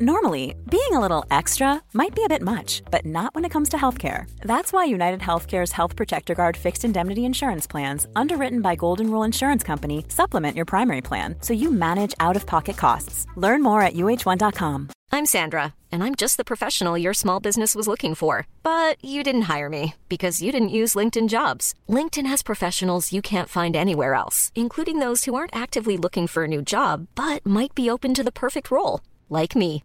Normally, being a little extra might be a bit much, but not when it comes to healthcare. That's why United Healthcare's Health Protector Guard fixed indemnity insurance plans, underwritten by Golden Rule Insurance Company, supplement your primary plan so you manage out of pocket costs. Learn more at uh1.com. I'm Sandra, and I'm just the professional your small business was looking for. But you didn't hire me because you didn't use LinkedIn jobs. LinkedIn has professionals you can't find anywhere else, including those who aren't actively looking for a new job but might be open to the perfect role, like me.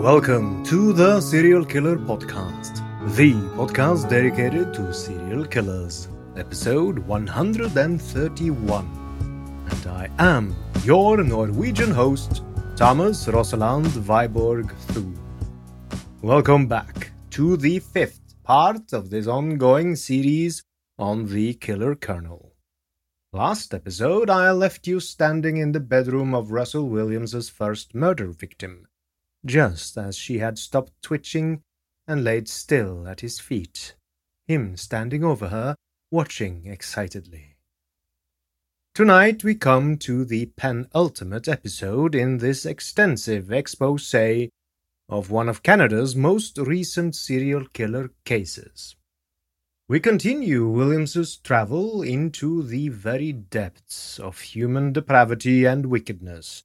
Welcome to the Serial Killer Podcast, the podcast dedicated to serial killers, episode 131. And I am your Norwegian host, Thomas Rosaland Viborg Thu. Welcome back to the fifth part of this ongoing series on the Killer Colonel. Last episode, I left you standing in the bedroom of Russell Williams's first murder victim just as she had stopped twitching and laid still at his feet, him standing over her, watching excitedly. Tonight we come to the penultimate episode in this extensive expose of one of Canada's most recent serial killer cases. We continue Williams's travel into the very depths of human depravity and wickedness,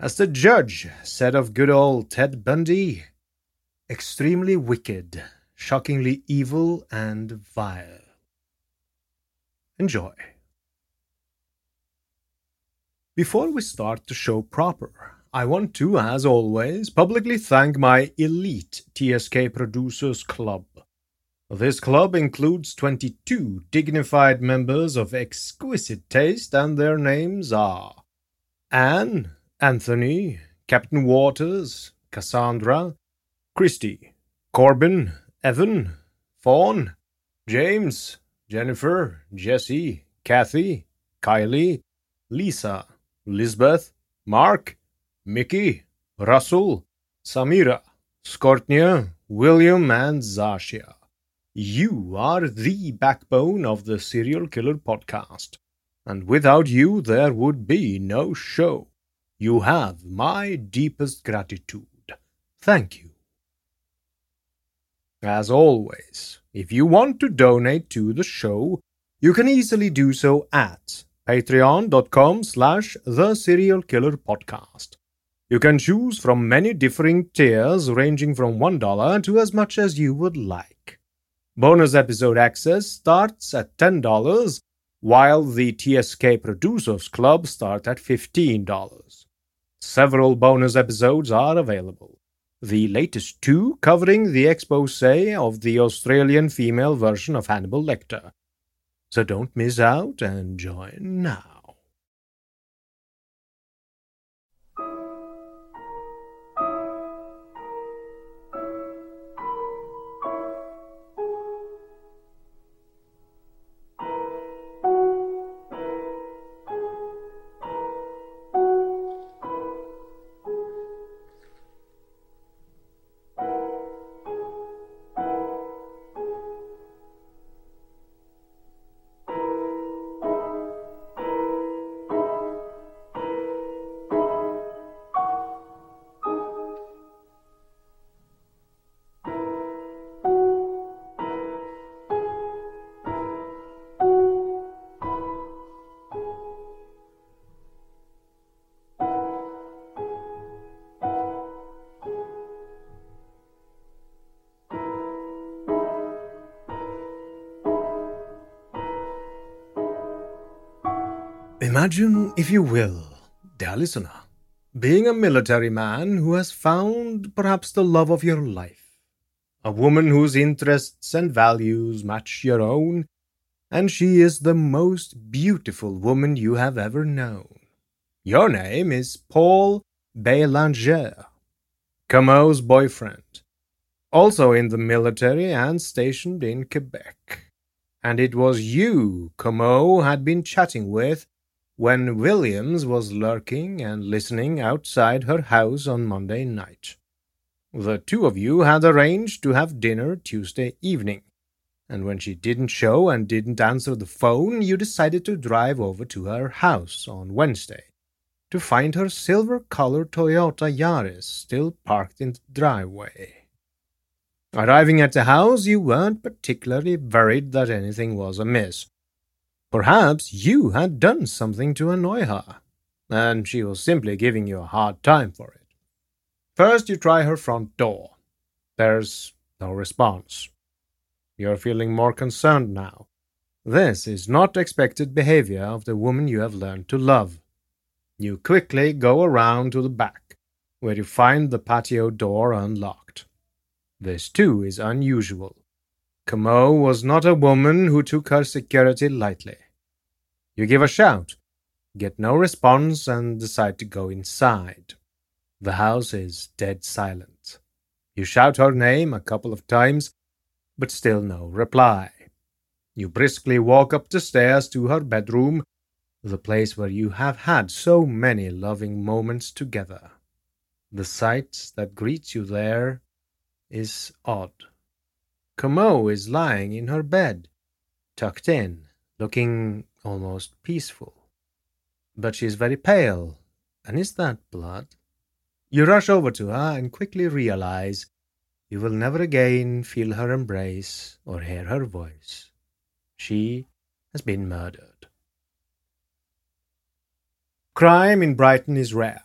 as the judge said of good old Ted Bundy, extremely wicked, shockingly evil, and vile. Enjoy. Before we start the show proper, I want to, as always, publicly thank my elite TSK Producers Club. This club includes 22 dignified members of exquisite taste, and their names are Anne, Anthony, Captain Waters, Cassandra, Christy, Corbin, Evan, Fawn, James, Jennifer, Jesse, Kathy, Kylie, Lisa, Lisbeth, Mark, Mickey, Russell, Samira, Skortnia, William, and Zasha. You are the backbone of the Serial Killer podcast, and without you there would be no show. You have my deepest gratitude. Thank you. As always, if you want to donate to the show, you can easily do so at patreon.com slash the serial killer podcast. You can choose from many differing tiers ranging from $1 to as much as you would like. Bonus episode access starts at $10, while the TSK Producers Club starts at $15. Several bonus episodes are available. The latest two covering the expose of the Australian female version of Hannibal Lecter. So don't miss out and join now. Imagine, if you will, dear listener, being a military man who has found perhaps the love of your life, a woman whose interests and values match your own, and she is the most beautiful woman you have ever known. Your name is Paul Belanger, Comeau's boyfriend, also in the military and stationed in Quebec. And it was you Comeau had been chatting with when Williams was lurking and listening outside her house on Monday night. The two of you had arranged to have dinner Tuesday evening, and when she didn't show and didn't answer the phone, you decided to drive over to her house on Wednesday to find her silver colored Toyota Yaris still parked in the driveway. Arriving at the house, you weren't particularly worried that anything was amiss. Perhaps you had done something to annoy her, and she was simply giving you a hard time for it. First, you try her front door. There's no response. You're feeling more concerned now. This is not expected behavior of the woman you have learned to love. You quickly go around to the back, where you find the patio door unlocked. This too is unusual. Comeau was not a woman who took her security lightly. You give a shout, get no response, and decide to go inside. The house is dead silent. You shout her name a couple of times, but still no reply. You briskly walk up the stairs to her bedroom, the place where you have had so many loving moments together. The sight that greets you there is odd. Comeau is lying in her bed, tucked in, looking almost peaceful. But she is very pale, and is that blood? You rush over to her and quickly realize you will never again feel her embrace or hear her voice. She has been murdered. Crime in Brighton is rare,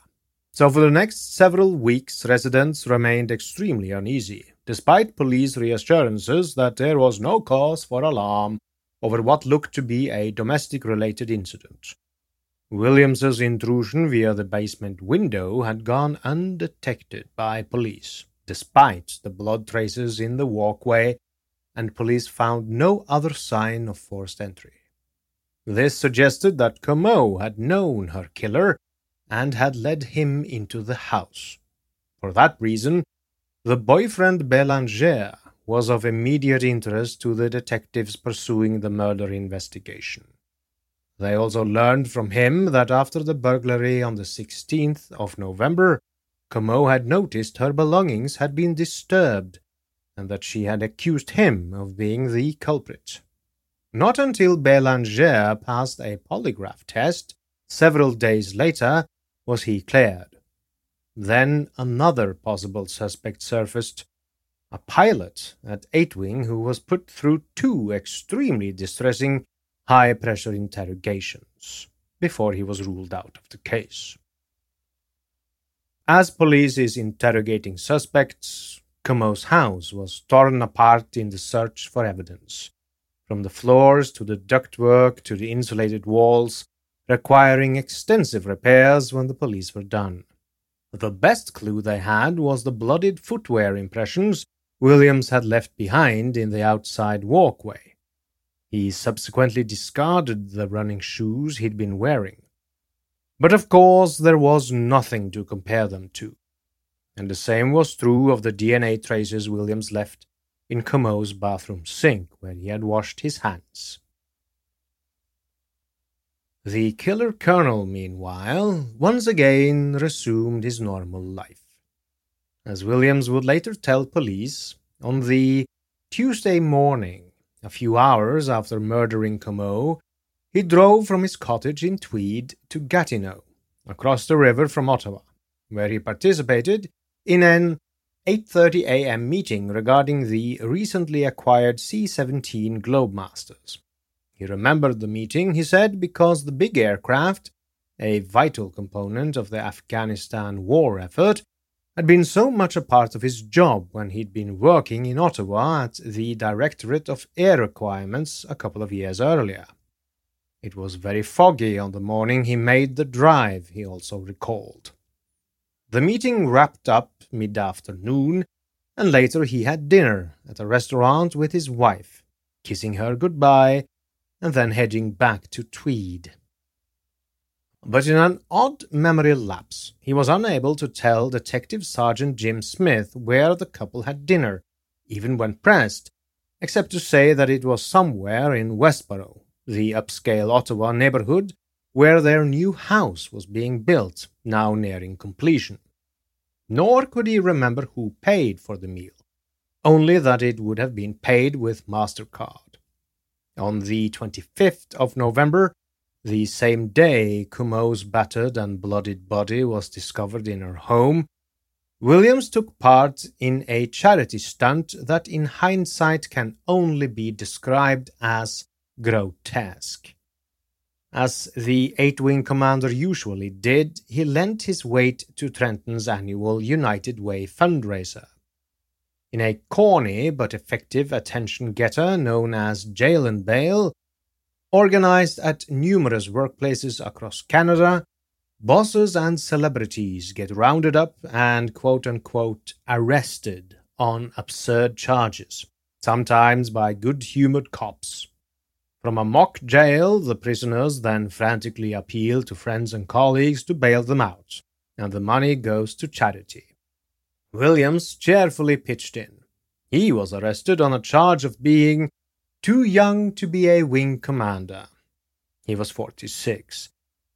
so for the next several weeks residents remained extremely uneasy despite police reassurances that there was no cause for alarm over what looked to be a domestic related incident. Williams's intrusion via the basement window had gone undetected by police, despite the blood traces in the walkway, and police found no other sign of forced entry. This suggested that Comeau had known her killer and had led him into the house. For that reason, the boyfriend Belanger was of immediate interest to the detectives pursuing the murder investigation. They also learned from him that after the burglary on the 16th of November, Comeau had noticed her belongings had been disturbed and that she had accused him of being the culprit. Not until Belanger passed a polygraph test several days later was he cleared. Then another possible suspect surfaced a pilot at 8 Wing who was put through two extremely distressing high pressure interrogations before he was ruled out of the case. As police is interrogating suspects, Comeau's house was torn apart in the search for evidence, from the floors to the ductwork to the insulated walls, requiring extensive repairs when the police were done. The best clue they had was the bloodied footwear impressions Williams had left behind in the outside walkway. He subsequently discarded the running shoes he'd been wearing. But of course, there was nothing to compare them to. And the same was true of the DNA traces Williams left in Comeau's bathroom sink where he had washed his hands. The killer colonel, meanwhile, once again resumed his normal life. As Williams would later tell police, on the Tuesday morning, a few hours after murdering Comeau, he drove from his cottage in Tweed to Gatineau, across the river from Ottawa, where he participated in an 8:30 a.m. meeting regarding the recently acquired C-17 Globemasters. He remembered the meeting, he said, because the big aircraft, a vital component of the Afghanistan war effort, had been so much a part of his job when he'd been working in Ottawa at the Directorate of Air Requirements a couple of years earlier. It was very foggy on the morning he made the drive, he also recalled. The meeting wrapped up mid afternoon, and later he had dinner at a restaurant with his wife, kissing her goodbye and then heading back to Tweed. But in an odd memory lapse, he was unable to tell Detective Sergeant Jim Smith where the couple had dinner, even when pressed, except to say that it was somewhere in Westboro, the upscale Ottawa neighborhood where their new house was being built, now nearing completion. Nor could he remember who paid for the meal, only that it would have been paid with MasterCard. On the 25th of November, the same day Comeau's battered and bloodied body was discovered in her home, Williams took part in a charity stunt that in hindsight can only be described as grotesque. As the eight wing commander usually did, he lent his weight to Trenton's annual United Way fundraiser. In a corny but effective attention getter known as Jail and Bail, organized at numerous workplaces across Canada, bosses and celebrities get rounded up and quote unquote arrested on absurd charges, sometimes by good humored cops. From a mock jail, the prisoners then frantically appeal to friends and colleagues to bail them out, and the money goes to charity. Williams cheerfully pitched in. He was arrested on a charge of being too young to be a wing commander. He was 46,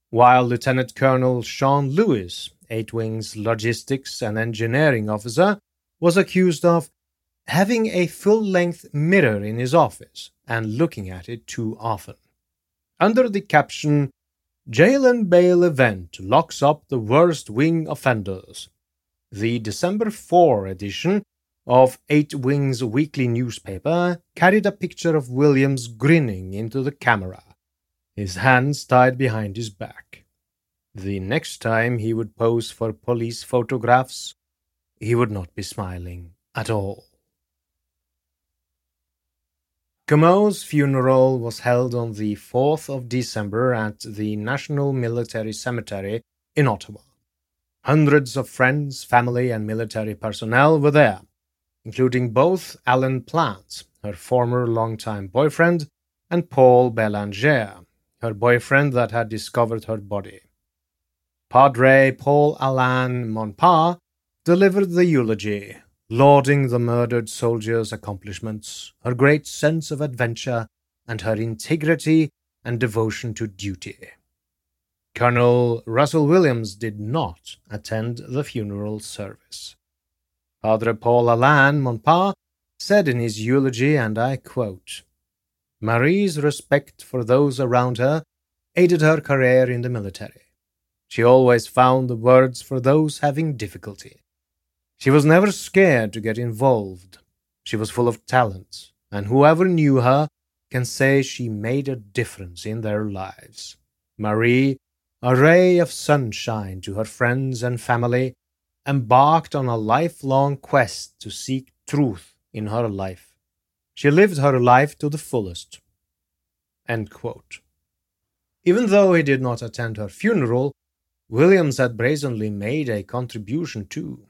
while Lieutenant Colonel Sean Lewis, 8 Wing's logistics and engineering officer, was accused of having a full length mirror in his office and looking at it too often. Under the caption, Jail and Bail Event locks up the worst wing offenders, the December 4 edition of Eight Wings weekly newspaper carried a picture of Williams grinning into the camera, his hands tied behind his back. The next time he would pose for police photographs, he would not be smiling at all. Comeau's funeral was held on the 4th of December at the National Military Cemetery in Ottawa. Hundreds of friends, family, and military personnel were there, including both Alan Plant, her former longtime boyfriend, and Paul Belanger, her boyfriend that had discovered her body. Padre Paul Alain Monpas delivered the eulogy, lauding the murdered soldier's accomplishments, her great sense of adventure, and her integrity and devotion to duty. Colonel Russell Williams did not attend the funeral service. Padre Paul Alain Monpas said in his eulogy, and I quote, Marie's respect for those around her aided her career in the military. She always found the words for those having difficulty. She was never scared to get involved. She was full of talent, and whoever knew her can say she made a difference in their lives. Marie, a ray of sunshine to her friends and family, embarked on a lifelong quest to seek truth in her life. She lived her life to the fullest. Even though he did not attend her funeral, Williams had brazenly made a contribution too.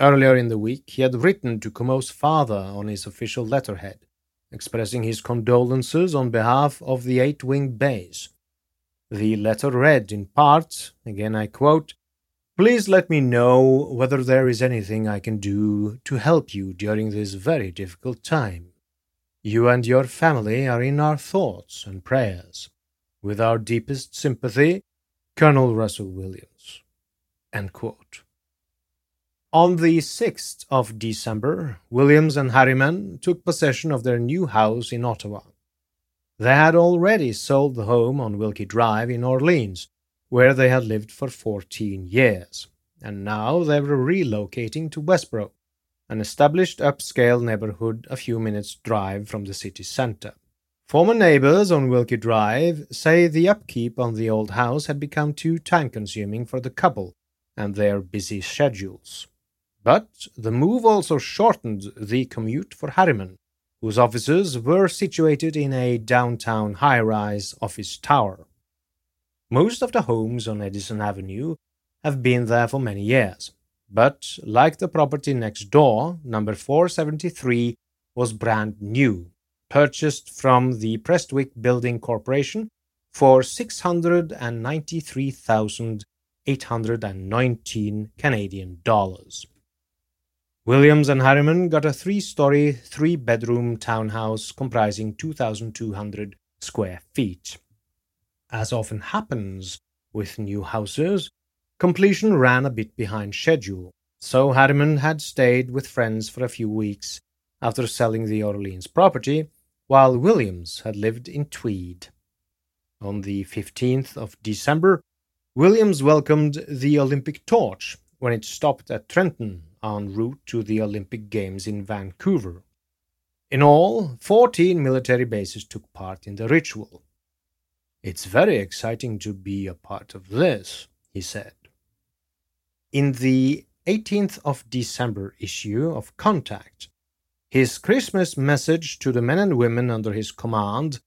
Earlier in the week, he had written to Comeau's father on his official letterhead, expressing his condolences on behalf of the eight wing base. The letter read in part, again I quote, Please let me know whether there is anything I can do to help you during this very difficult time. You and your family are in our thoughts and prayers. With our deepest sympathy, Colonel Russell Williams. On the 6th of December, Williams and Harriman took possession of their new house in Ottawa. They had already sold the home on Wilkie Drive in Orleans, where they had lived for 14 years, and now they were relocating to Westboro, an established upscale neighborhood a few minutes' drive from the city center. Former neighbors on Wilkie Drive say the upkeep on the old house had become too time consuming for the couple and their busy schedules. But the move also shortened the commute for Harriman, whose offices were situated in a downtown high rise office tower. Most of the homes on Edison Avenue have been there for many years, but like the property next door, number 473 was brand new, purchased from the Prestwick Building Corporation for 693,819 Canadian dollars. Williams and Harriman got a three-story, three-bedroom townhouse comprising 2,200 square feet. As often happens with new houses, completion ran a bit behind schedule, so Harriman had stayed with friends for a few weeks after selling the Orleans property, while Williams had lived in Tweed. On the 15th of December, Williams welcomed the Olympic torch when it stopped at Trenton en route to the Olympic Games in Vancouver. In all, 14 military bases took part in the ritual. It's very exciting to be a part of this, he said. In the 18th of December issue of Contact, his Christmas message to the men and women under his command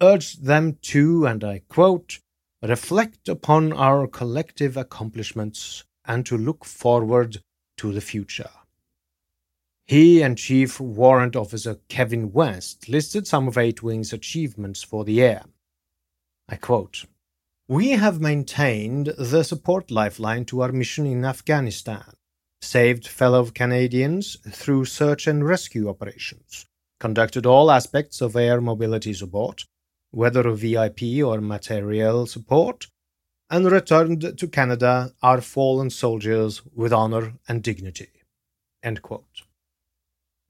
urged them to, and I quote, reflect upon our collective accomplishments and to look forward to the future. He and Chief Warrant Officer Kevin West listed some of Eight Wing's achievements for the year. I quote We have maintained the support lifeline to our mission in Afghanistan, saved fellow Canadians through search and rescue operations, conducted all aspects of air mobility support, whether VIP or material support, and returned to Canada our fallen soldiers with honor and dignity.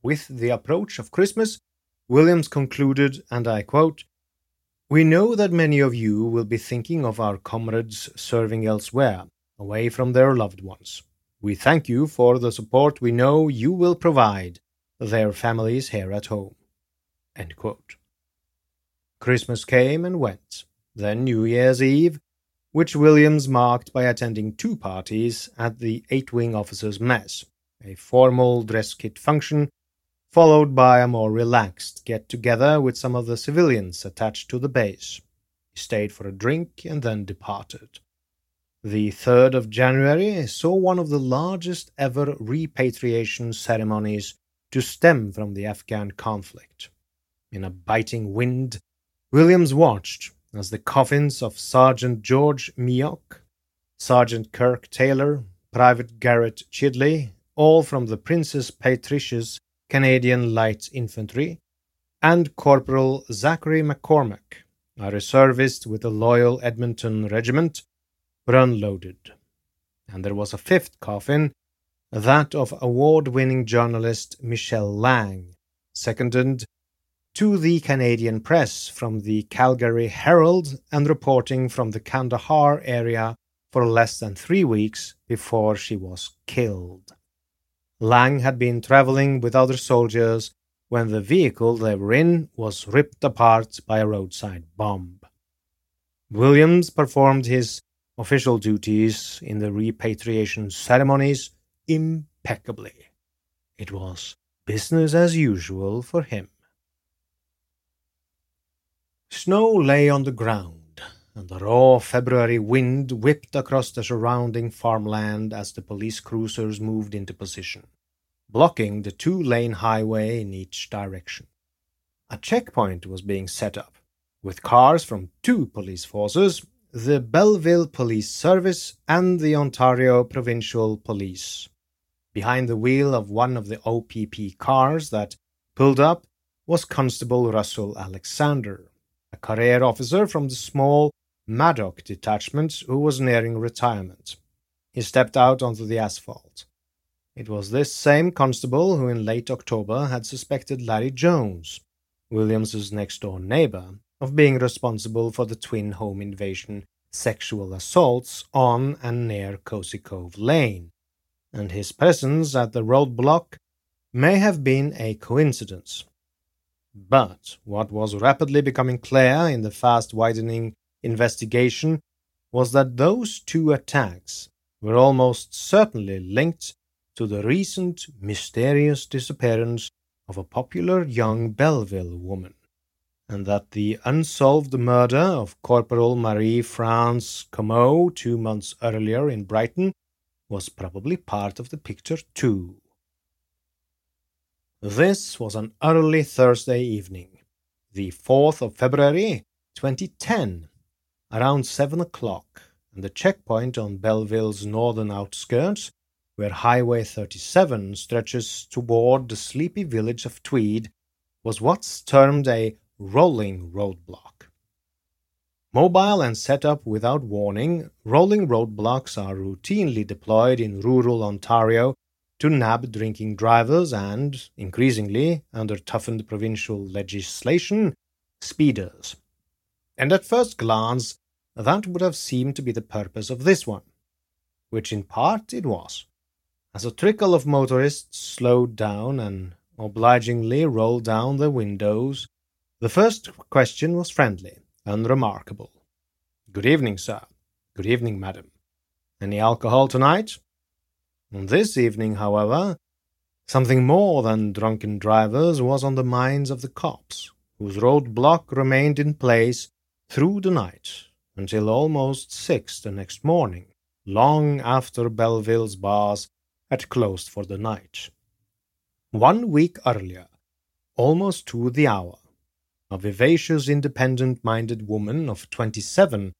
With the approach of Christmas, Williams concluded, and I quote, We know that many of you will be thinking of our comrades serving elsewhere, away from their loved ones. We thank you for the support we know you will provide their families here at home. Christmas came and went. Then New Year's Eve, which Williams marked by attending two parties at the Eight Wing Officers' Mess, a formal dress kit function, followed by a more relaxed get together with some of the civilians attached to the base. He stayed for a drink and then departed. The 3rd of January saw one of the largest ever repatriation ceremonies to stem from the Afghan conflict. In a biting wind, Williams watched as the coffins of Sergeant George Miok, Sergeant Kirk Taylor, Private Garrett Chidley, all from the Princess Patricia's Canadian Light Infantry, and Corporal Zachary McCormack, a reservist with the Loyal Edmonton Regiment, were unloaded. And there was a fifth coffin, that of award winning journalist Michelle Lang, seconded to the Canadian press from the Calgary Herald and reporting from the Kandahar area for less than three weeks before she was killed. Lang had been traveling with other soldiers when the vehicle they were in was ripped apart by a roadside bomb. Williams performed his official duties in the repatriation ceremonies impeccably. It was business as usual for him. Snow lay on the ground, and the raw February wind whipped across the surrounding farmland as the police cruisers moved into position, blocking the two lane highway in each direction. A checkpoint was being set up, with cars from two police forces the Belleville Police Service and the Ontario Provincial Police. Behind the wheel of one of the OPP cars that pulled up was Constable Russell Alexander, a career officer from the small Madoc detachment who was nearing retirement. He stepped out onto the asphalt. It was this same constable who in late October had suspected Larry Jones, Williams's next door neighbor, of being responsible for the twin home invasion sexual assaults on and near Cozy Cove Lane, and his presence at the roadblock may have been a coincidence. But what was rapidly becoming clear in the fast widening investigation was that those two attacks were almost certainly linked to the recent mysterious disappearance of a popular young Belleville woman, and that the unsolved murder of Corporal Marie France Comeau two months earlier in Brighton was probably part of the picture too. This was an early Thursday evening, the 4th of February, 2010, around 7 o'clock, and the checkpoint on Belleville's northern outskirts, where Highway 37 stretches toward the sleepy village of Tweed, was what's termed a rolling roadblock. Mobile and set up without warning, rolling roadblocks are routinely deployed in rural Ontario to nab drinking drivers and, increasingly, under toughened provincial legislation, speeders. And at first glance, that would have seemed to be the purpose of this one, which in part it was. As a trickle of motorists slowed down and obligingly rolled down their windows, the first question was friendly, unremarkable. Good evening, sir. Good evening, madam. Any alcohol tonight? This evening, however, something more than drunken drivers was on the minds of the cops, whose roadblock remained in place through the night until almost six the next morning, long after Belleville's bars had closed for the night. One week earlier, almost to the hour, a vivacious, independent minded woman of twenty seven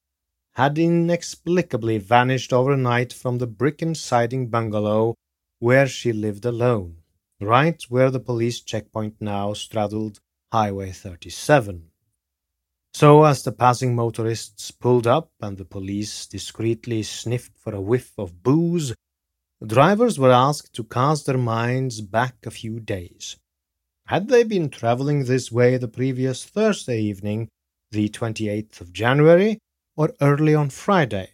had inexplicably vanished overnight from the brick and siding bungalow where she lived alone, right where the police checkpoint now straddled Highway 37. So, as the passing motorists pulled up and the police discreetly sniffed for a whiff of booze, drivers were asked to cast their minds back a few days. Had they been traveling this way the previous Thursday evening, the 28th of January, or early on Friday?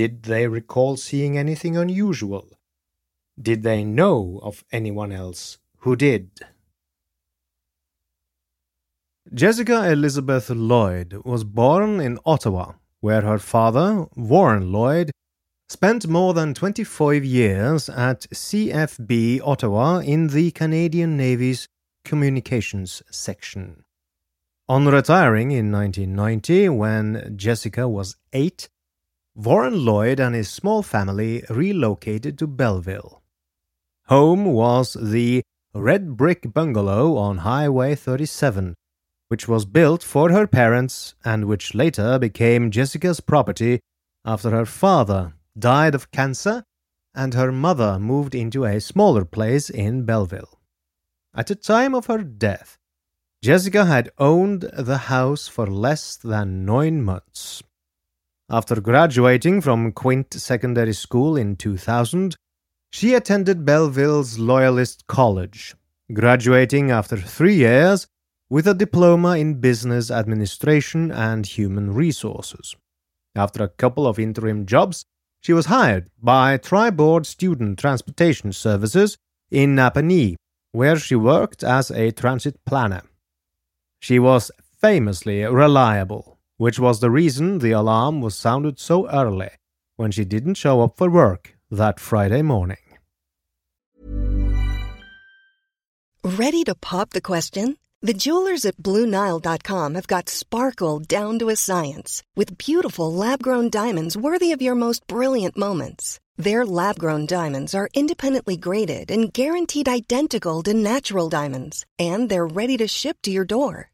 Did they recall seeing anything unusual? Did they know of anyone else who did? Jessica Elizabeth Lloyd was born in Ottawa, where her father, Warren Lloyd, spent more than 25 years at CFB Ottawa in the Canadian Navy's communications section. On retiring in 1990, when Jessica was eight, Warren Lloyd and his small family relocated to Belleville. Home was the red brick bungalow on Highway 37, which was built for her parents and which later became Jessica's property after her father died of cancer and her mother moved into a smaller place in Belleville. At the time of her death, Jessica had owned the house for less than nine months. After graduating from Quinte Secondary School in 2000, she attended Belleville's Loyalist College, graduating after three years with a diploma in business administration and human resources. After a couple of interim jobs, she was hired by Tri-Board Student Transportation Services in Napanee, where she worked as a transit planner. She was famously reliable, which was the reason the alarm was sounded so early when she didn't show up for work that Friday morning. Ready to pop the question? The jewelers at BlueNile.com have got sparkle down to a science with beautiful lab grown diamonds worthy of your most brilliant moments. Their lab grown diamonds are independently graded and guaranteed identical to natural diamonds, and they're ready to ship to your door.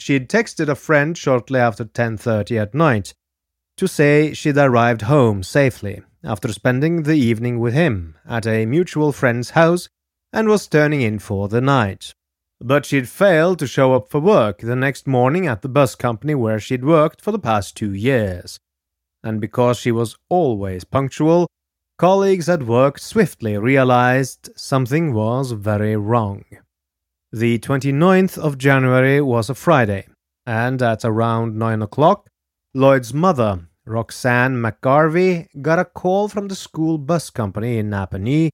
She'd texted a friend shortly after 10:30 at night to say she'd arrived home safely after spending the evening with him at a mutual friend's house and was turning in for the night. But she'd failed to show up for work the next morning at the bus company where she'd worked for the past two years. And because she was always punctual, colleagues at work swiftly realized something was very wrong. The 29th of January was a Friday, and at around 9 o'clock, Lloyd's mother, Roxanne McGarvey, got a call from the school bus company in Napanee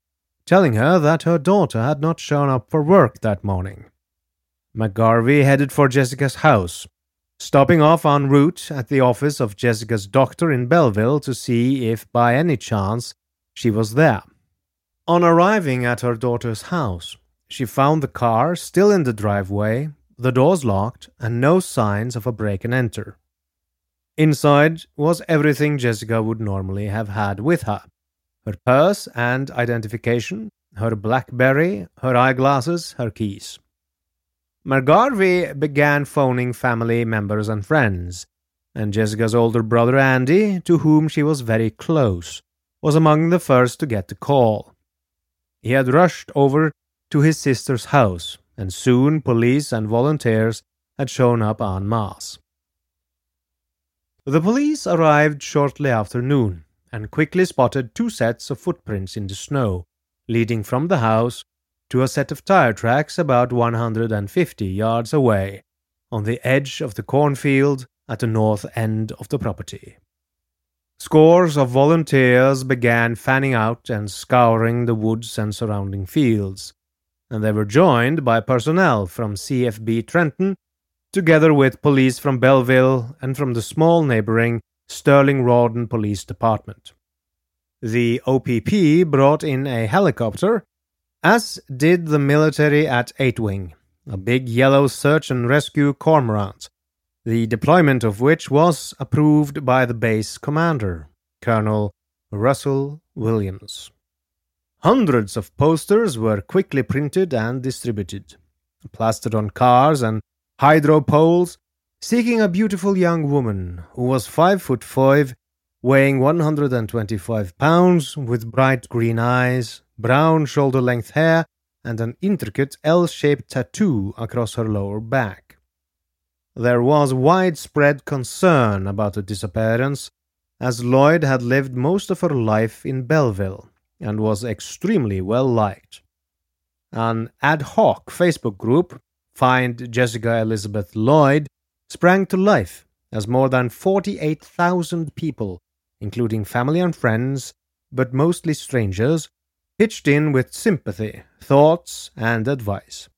telling her that her daughter had not shown up for work that morning. McGarvey headed for Jessica's house, stopping off en route at the office of Jessica's doctor in Belleville to see if by any chance she was there. On arriving at her daughter's house, she found the car still in the driveway, the doors locked, and no signs of a break and enter. Inside was everything Jessica would normally have had with her her purse and identification, her Blackberry, her eyeglasses, her keys. McGarvey began phoning family members and friends, and Jessica's older brother Andy, to whom she was very close, was among the first to get the call. He had rushed over to his sister's house, and soon police and volunteers had shown up en masse. The police arrived shortly after noon and quickly spotted two sets of footprints in the snow, leading from the house to a set of tire tracks about 150 yards away, on the edge of the cornfield at the north end of the property. Scores of volunteers began fanning out and scouring the woods and surrounding fields, and they were joined by personnel from CFB Trenton, together with police from Belleville and from the small neighboring Stirling Rawdon Police Department. The OPP brought in a helicopter, as did the military at Eight Wing, a big yellow search and rescue cormorant, the deployment of which was approved by the base commander, Colonel Russell Williams. Hundreds of posters were quickly printed and distributed, plastered on cars and hydro poles, seeking a beautiful young woman who was five foot five, weighing 125 pounds, with bright green eyes, brown shoulder length hair, and an intricate L shaped tattoo across her lower back. There was widespread concern about her disappearance, as Lloyd had lived most of her life in Belleville and was extremely well liked. An ad hoc Facebook group, Find Jessica Elizabeth Lloyd, sprang to life as more than 48,000 people, including family and friends, but mostly strangers, pitched in with sympathy, thoughts, and advice.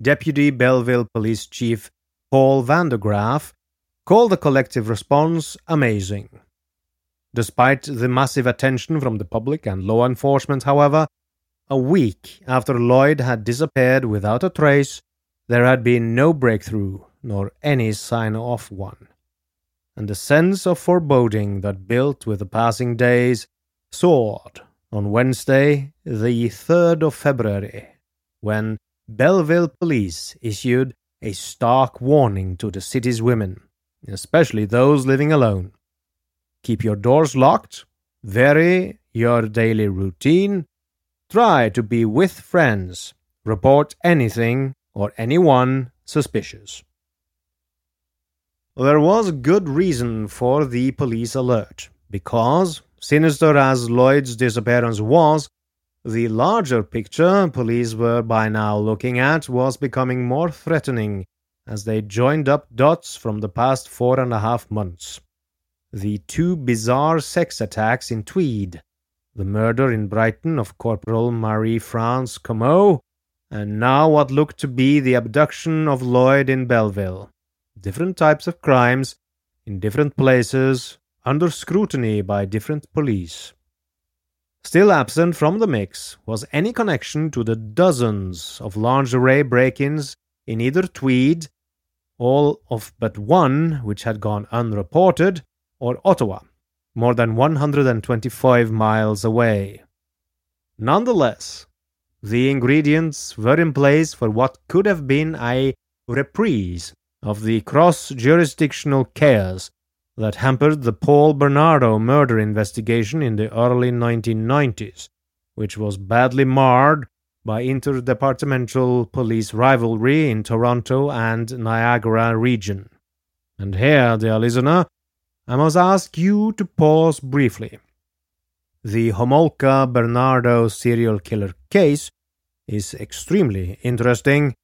Deputy Belleville Police Chief Paul Vandergraaf called the collective response amazing. Despite the massive attention from the public and law enforcement, however, a week after Lloyd had disappeared without a trace, there had been no breakthrough nor any sign of one. And the sense of foreboding that built with the passing days soared on Wednesday, the 3rd of February, when Belleville police issued a stark warning to the city's women, especially those living alone. Keep your doors locked, vary your daily routine, try to be with friends, report anything or anyone suspicious. There was good reason for the police alert, because, sinister as Lloyd's disappearance was, the larger picture police were by now looking at was becoming more threatening as they joined up dots from the past four and a half months the two bizarre sex attacks in Tweed, the murder in Brighton of Corporal Marie France Comeau, and now what looked to be the abduction of Lloyd in Belleville. Different types of crimes, in different places, under scrutiny by different police. Still absent from the mix was any connection to the dozens of lingerie break ins in either Tweed, all of but one which had gone unreported, or Ottawa, more than 125 miles away. Nonetheless, the ingredients were in place for what could have been a reprise of the cross jurisdictional chaos that hampered the Paul Bernardo murder investigation in the early 1990s, which was badly marred by interdepartmental police rivalry in Toronto and Niagara region. And here, dear listener, I must ask you to pause briefly. The Homolka Bernardo serial killer case is extremely interesting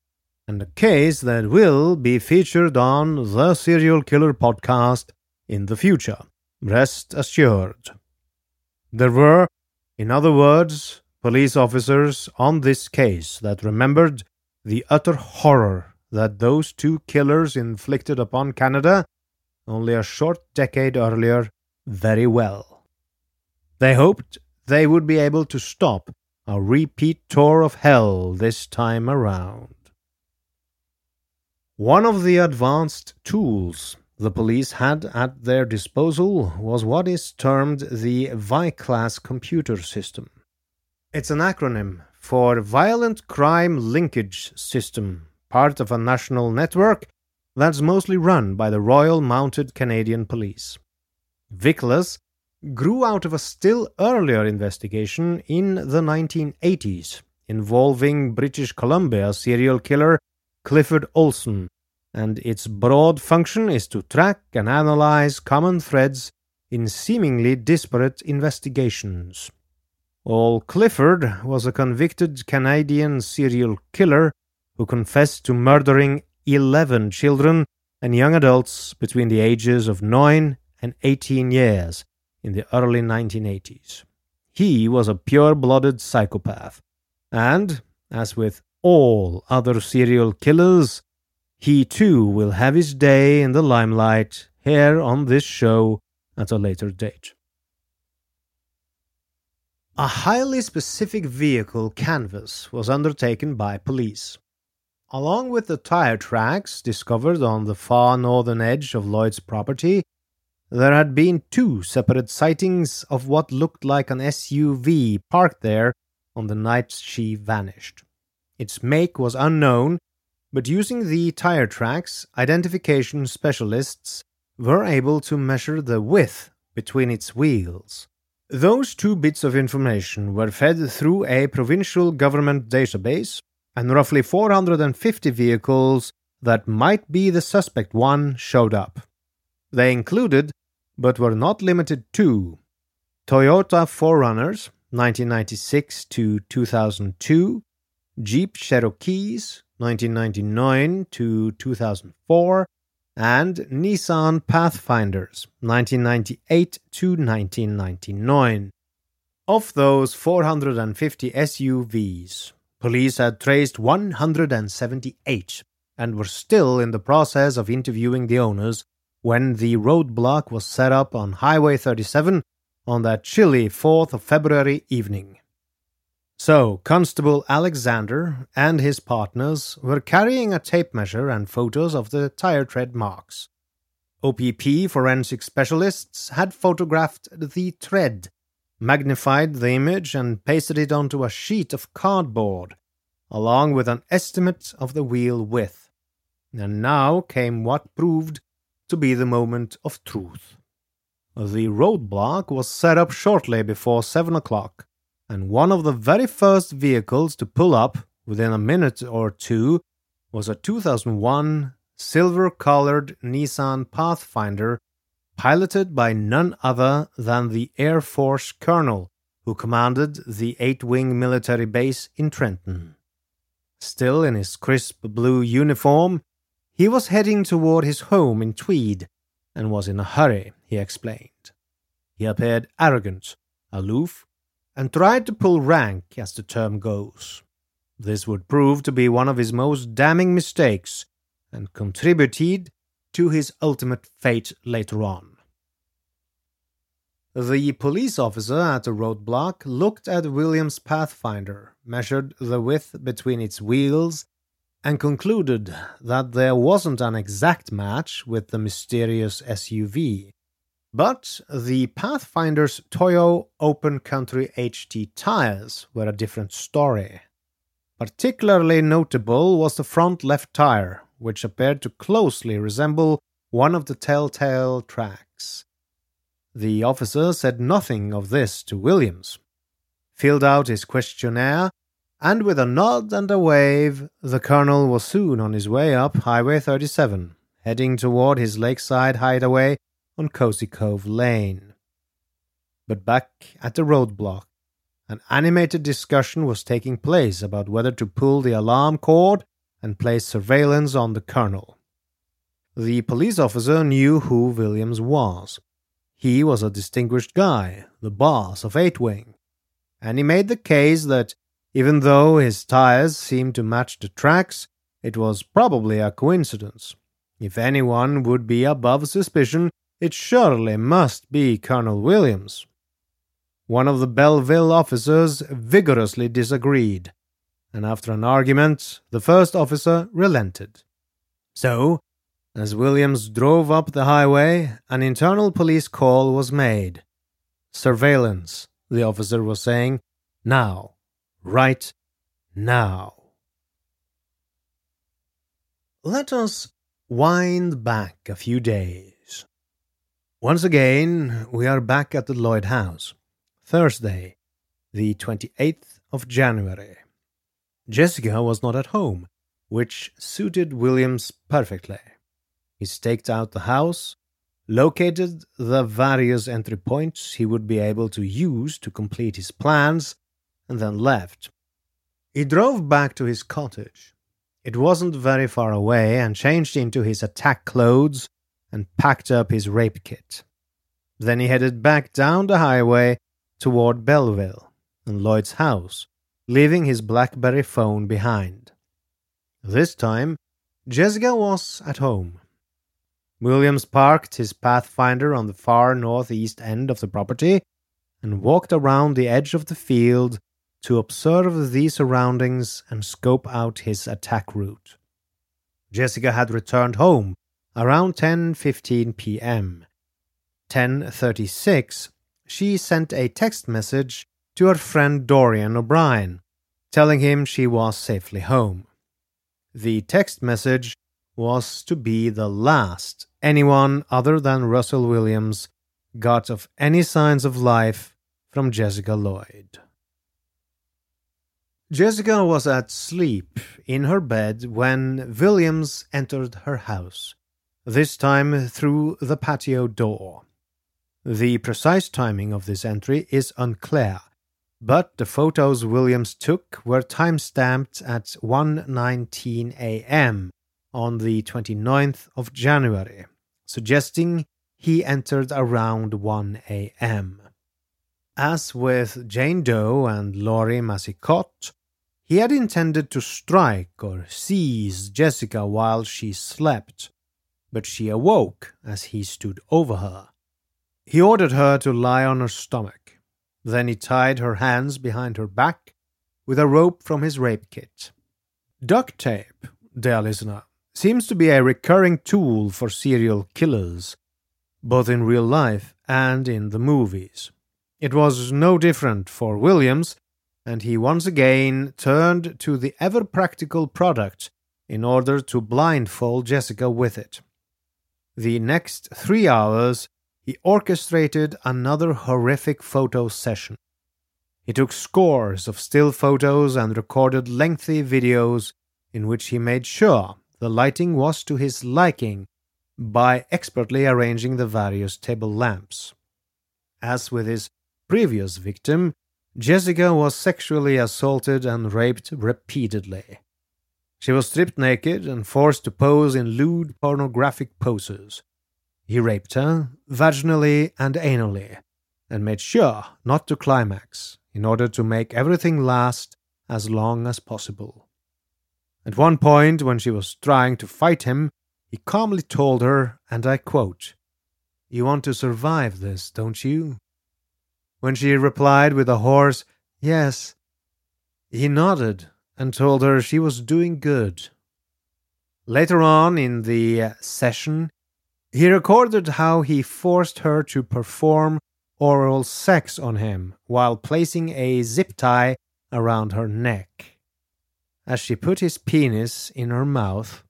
and a case that will be featured on the Serial Killer podcast in the future. Rest assured. There were, in other words, police officers on this case that remembered the utter horror that those two killers inflicted upon Canada only a short decade earlier very well. They hoped they would be able to stop a repeat tour of hell this time around. One of the advanced tools the police had at their disposal was what is termed the VICLASS computer system. It's an acronym for Violent Crime Linkage System, part of a national network that's mostly run by the Royal Mounted Canadian Police. VICLASS grew out of a still earlier investigation in the 1980s involving British Columbia serial killer Clifford Olson, and its broad function is to track and analyze common threads in seemingly disparate investigations. All Clifford was a convicted Canadian serial killer who confessed to murdering 11 children and young adults between the ages of 9 and 18 years in the early 1980s. He was a pure blooded psychopath, and, as with all other serial killers, he too will have his day in the limelight here on this show at a later date. A highly specific vehicle canvass was undertaken by police. Along with the tire tracks discovered on the far northern edge of Lloyd's property, there had been two separate sightings of what looked like an SUV parked there on the night she vanished. Its make was unknown, but using the tire tracks, identification specialists were able to measure the width between its wheels. Those two bits of information were fed through a provincial government database, and roughly 450 vehicles that might be the suspect one showed up. They included, but were not limited to, Toyota 4Runners 1996 to 2002, Jeep Cherokees 1999 to 2004, and Nissan Pathfinders 1998 to 1999. Of those 450 SUVs, police had traced 178 and were still in the process of interviewing the owners when the roadblock was set up on Highway 37 on that chilly 4th of February evening. So, Constable Alexander and his partners were carrying a tape measure and photos of the tire tread marks. OPP forensic specialists had photographed the tread, magnified the image, and pasted it onto a sheet of cardboard, along with an estimate of the wheel width. And now came what proved to be the moment of truth. The roadblock was set up shortly before seven o'clock and one of the very first vehicles to pull up within a minute or two was a 2001 silver colored Nissan Pathfinder piloted by none other than the Air Force colonel who commanded the 8 wing military base in Trenton. Still in his crisp blue uniform, he was heading toward his home in Tweed and was in a hurry, he explained. He appeared arrogant, aloof, and tried to pull rank, as the term goes. This would prove to be one of his most damning mistakes, and contributed to his ultimate fate later on. The police officer at the roadblock looked at Williams' Pathfinder, measured the width between its wheels, and concluded that there wasn't an exact match with the mysterious SUV. But the Pathfinder's Toyo Open Country HT tires were a different story. Particularly notable was the front left tire, which appeared to closely resemble one of the telltale tracks. The officer said nothing of this to Williams, filled out his questionnaire, and with a nod and a wave, the colonel was soon on his way up Highway 37, heading toward his lakeside hideaway on Cozy Cove Lane. But back at the roadblock, an animated discussion was taking place about whether to pull the alarm cord and placed surveillance on the colonel. The police officer knew who Williams was. He was a distinguished guy, the boss of Eight Wing, and he made the case that even though his tires seemed to match the tracks, it was probably a coincidence. If anyone would be above suspicion, it surely must be Colonel Williams. One of the Belleville officers vigorously disagreed, and after an argument, the first officer relented. So, as Williams drove up the highway, an internal police call was made. Surveillance, the officer was saying. Now. Right now. Let us wind back a few days. Once again, we are back at the Lloyd House. Thursday, the 28th of January. Jessica was not at home, which suited Williams perfectly. He staked out the house, located the various entry points he would be able to use to complete his plans, and then left. He drove back to his cottage. It wasn't very far away and changed into his attack clothes and packed up his rape kit. Then he headed back down the highway toward Belleville and Lloyd's house, leaving his Blackberry phone behind. This time, Jessica was at home. Williams parked his Pathfinder on the far northeast end of the property and walked around the edge of the field to observe the surroundings and scope out his attack route. Jessica had returned home around 10:15 p.m. 10:36 she sent a text message to her friend Dorian O'Brien telling him she was safely home. The text message was to be the last anyone other than Russell Williams got of any signs of life from Jessica Lloyd. Jessica was at sleep in her bed when Williams entered her house, this time through the patio door. The precise timing of this entry is unclear, but the photos Williams took were time-stamped at 1:19 a.m. on the 29th of January, suggesting he entered around 1 a.m. As with Jane Doe and Laurie Massicotte, he had intended to strike or seize Jessica while she slept, but she awoke as he stood over her. He ordered her to lie on her stomach. Then he tied her hands behind her back with a rope from his rape kit. Duct tape, dear listener, seems to be a recurring tool for serial killers, both in real life and in the movies. It was no different for Williams, and he once again turned to the ever practical product in order to blindfold Jessica with it. The next three hours he orchestrated another horrific photo session. He took scores of still photos and recorded lengthy videos in which he made sure the lighting was to his liking by expertly arranging the various table lamps. As with his previous victim, Jessica was sexually assaulted and raped repeatedly. She was stripped naked and forced to pose in lewd pornographic poses. He raped her, vaginally and anally, and made sure not to climax in order to make everything last as long as possible. At one point, when she was trying to fight him, he calmly told her, and I quote, You want to survive this, don't you? When she replied with a hoarse, Yes, he nodded and told her she was doing good. Later on in the uh, session, he recorded how he forced her to perform oral sex on him while placing a zip tie around her neck. As she put his penis in her mouth,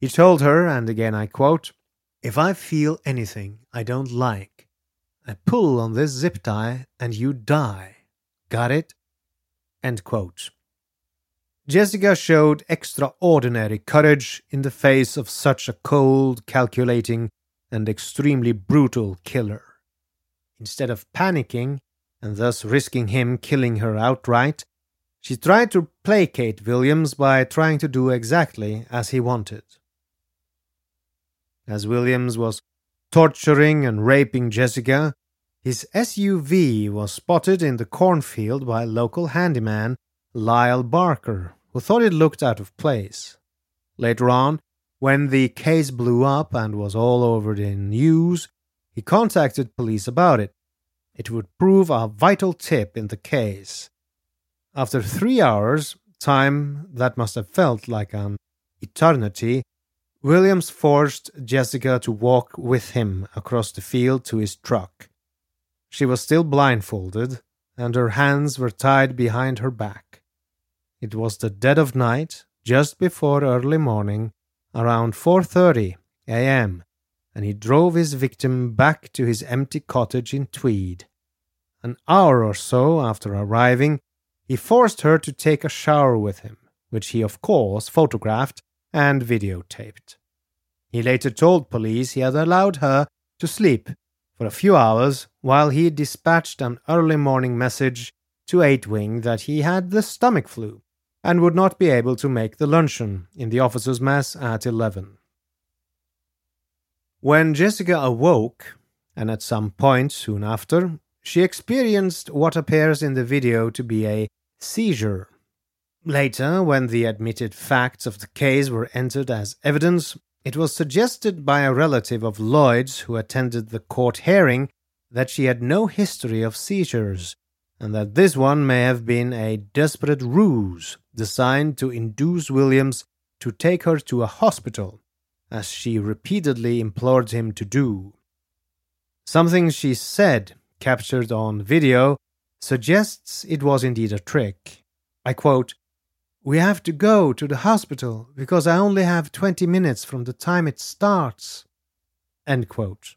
he told her, and again I quote, If I feel anything I don't like, I pull on this zip tie and you die. Got it? End quote. Jessica showed extraordinary courage in the face of such a cold, calculating, and extremely brutal killer. Instead of panicking, and thus risking him killing her outright, she tried to placate Williams by trying to do exactly as he wanted. As Williams was torturing and raping Jessica, his SUV was spotted in the cornfield by local handyman Lyle Barker, who thought it looked out of place. Later on, when the case blew up and was all over the news, he contacted police about it. It would prove a vital tip in the case. After three hours, time that must have felt like an eternity, Williams forced Jessica to walk with him across the field to his truck. She was still blindfolded, and her hands were tied behind her back. It was the dead of night, just before early morning, around 4:30 a.m., and he drove his victim back to his empty cottage in Tweed. An hour or so after arriving, he forced her to take a shower with him, which he of course photographed and videotaped. He later told police he had allowed her to sleep for a few hours while he dispatched an early morning message to Eight that he had the stomach flu and would not be able to make the luncheon in the officers' mess at 11. When Jessica awoke, and at some point soon after, she experienced what appears in the video to be a seizure. Later, when the admitted facts of the case were entered as evidence, it was suggested by a relative of Lloyd's who attended the court hearing that she had no history of seizures, and that this one may have been a desperate ruse designed to induce Williams to take her to a hospital, as she repeatedly implored him to do. Something she said, captured on video, suggests it was indeed a trick. I quote, We have to go to the hospital because I only have 20 minutes from the time it starts. End quote.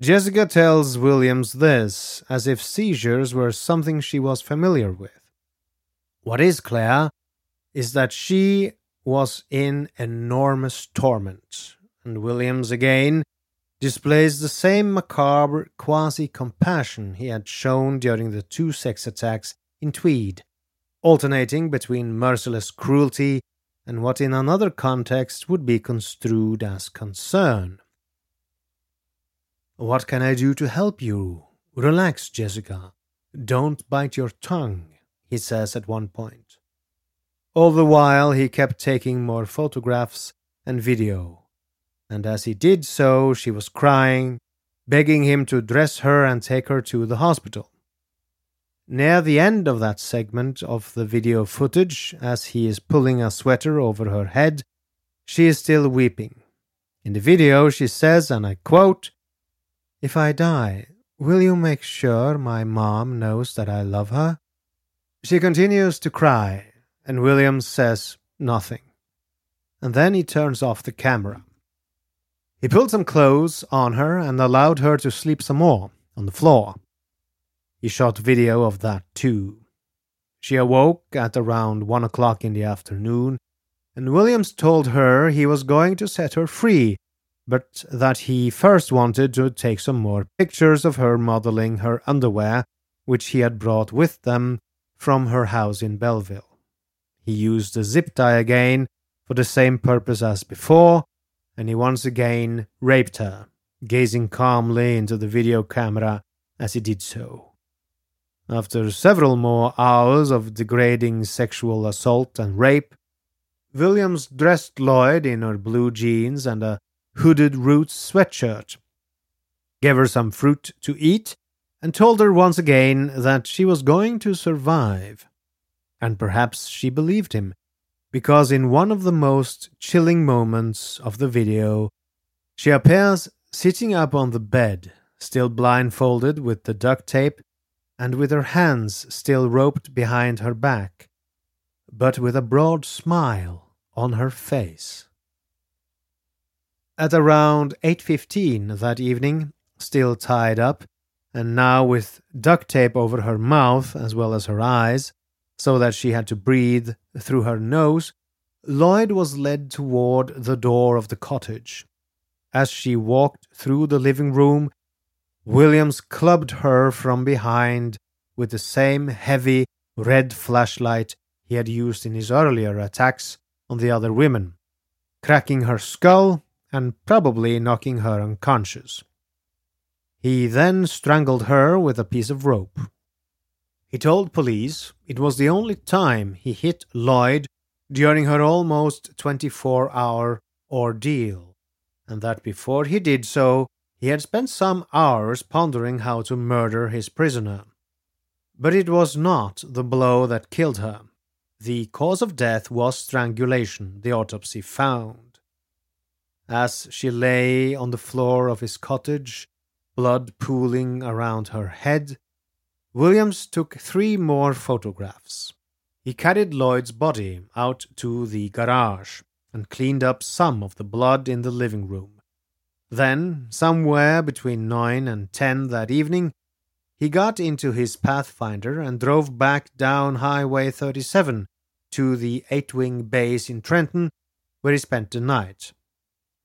Jessica tells Williams this as if seizures were something she was familiar with. What is clear is that she was in enormous torment, and Williams again displays the same macabre quasi compassion he had shown during the two sex attacks in Tweed, alternating between merciless cruelty and what in another context would be construed as concern. What can I do to help you? Relax, Jessica. Don't bite your tongue, he says at one point. All the while, he kept taking more photographs and video and as he did so, she was crying, begging him to dress her and take her to the hospital. Near the end of that segment of the video footage, as he is pulling a sweater over her head, she is still weeping. In the video, she says, and I quote, If I die, will you make sure my mom knows that I love her? She continues to cry, and Williams says nothing. And then he turns off the camera. He pulled some clothes on her and allowed her to sleep some more on the floor. He shot video of that too. She awoke at around one o'clock in the afternoon, and Williams told her he was going to set her free, but that he first wanted to take some more pictures of her modeling her underwear, which he had brought with them from her house in Belleville. He used the zip tie again for the same purpose as before, and he once again raped her, gazing calmly into the video camera as he did so. After several more hours of degrading sexual assault and rape, Williams dressed Lloyd in her blue jeans and a hooded roots sweatshirt, gave her some fruit to eat, and told her once again that she was going to survive. And perhaps she believed him, because in one of the most chilling moments of the video, she appears sitting up on the bed, still blindfolded with the duct tape, and with her hands still roped behind her back but with a broad smile on her face. At around 8:15 that evening, still tied up and now with duct tape over her mouth as well as her eyes, so that she had to breathe through her nose, Lloyd was led toward the door of the cottage. As she walked through the living room, Williams clubbed her from behind with the same heavy red flashlight he had used in his earlier attacks on the other women, cracking her skull and probably knocking her unconscious. He then strangled her with a piece of rope. He told police it was the only time he hit Lloyd during her almost 24 hour ordeal, and that before he did so, he had spent some hours pondering how to murder his prisoner. But it was not the blow that killed her. The cause of death was strangulation, the autopsy found. As she lay on the floor of his cottage, blood pooling around her head, Williams took three more photographs. He carried Lloyd's body out to the garage and cleaned up some of the blood in the living room. Then, somewhere between nine and ten that evening, he got into his Pathfinder and drove back down Highway 37 to the Eight Wing base in Trenton, where he spent the night,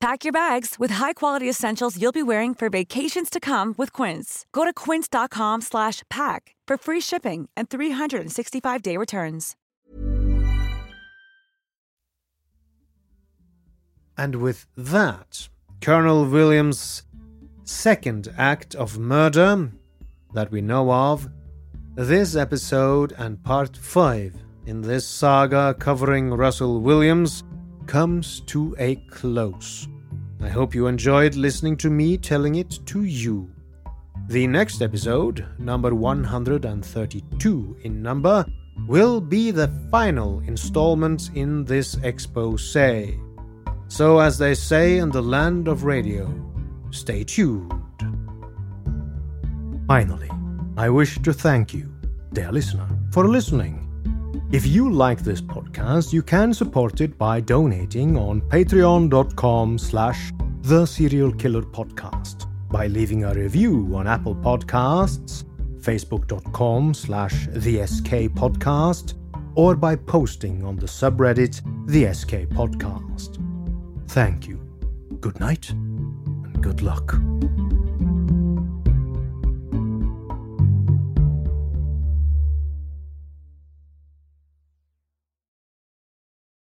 Pack your bags with high-quality essentials you'll be wearing for vacations to come with Quince. Go to quince.com slash pack for free shipping and 365-day returns. And with that, Colonel Williams' second act of murder that we know of, this episode and part 5 in this saga covering Russell Williams comes to a close. I hope you enjoyed listening to me telling it to you. The next episode, number 132 in number, will be the final installment in this expose. So, as they say in the land of radio, stay tuned. Finally, I wish to thank you, dear listener, for listening. If you like this podcast, you can support it by donating on patreon.com slash the serial killer podcast, by leaving a review on Apple Podcasts, facebook.com slash the SK podcast, or by posting on the subreddit the SK podcast. Thank you. Good night and good luck.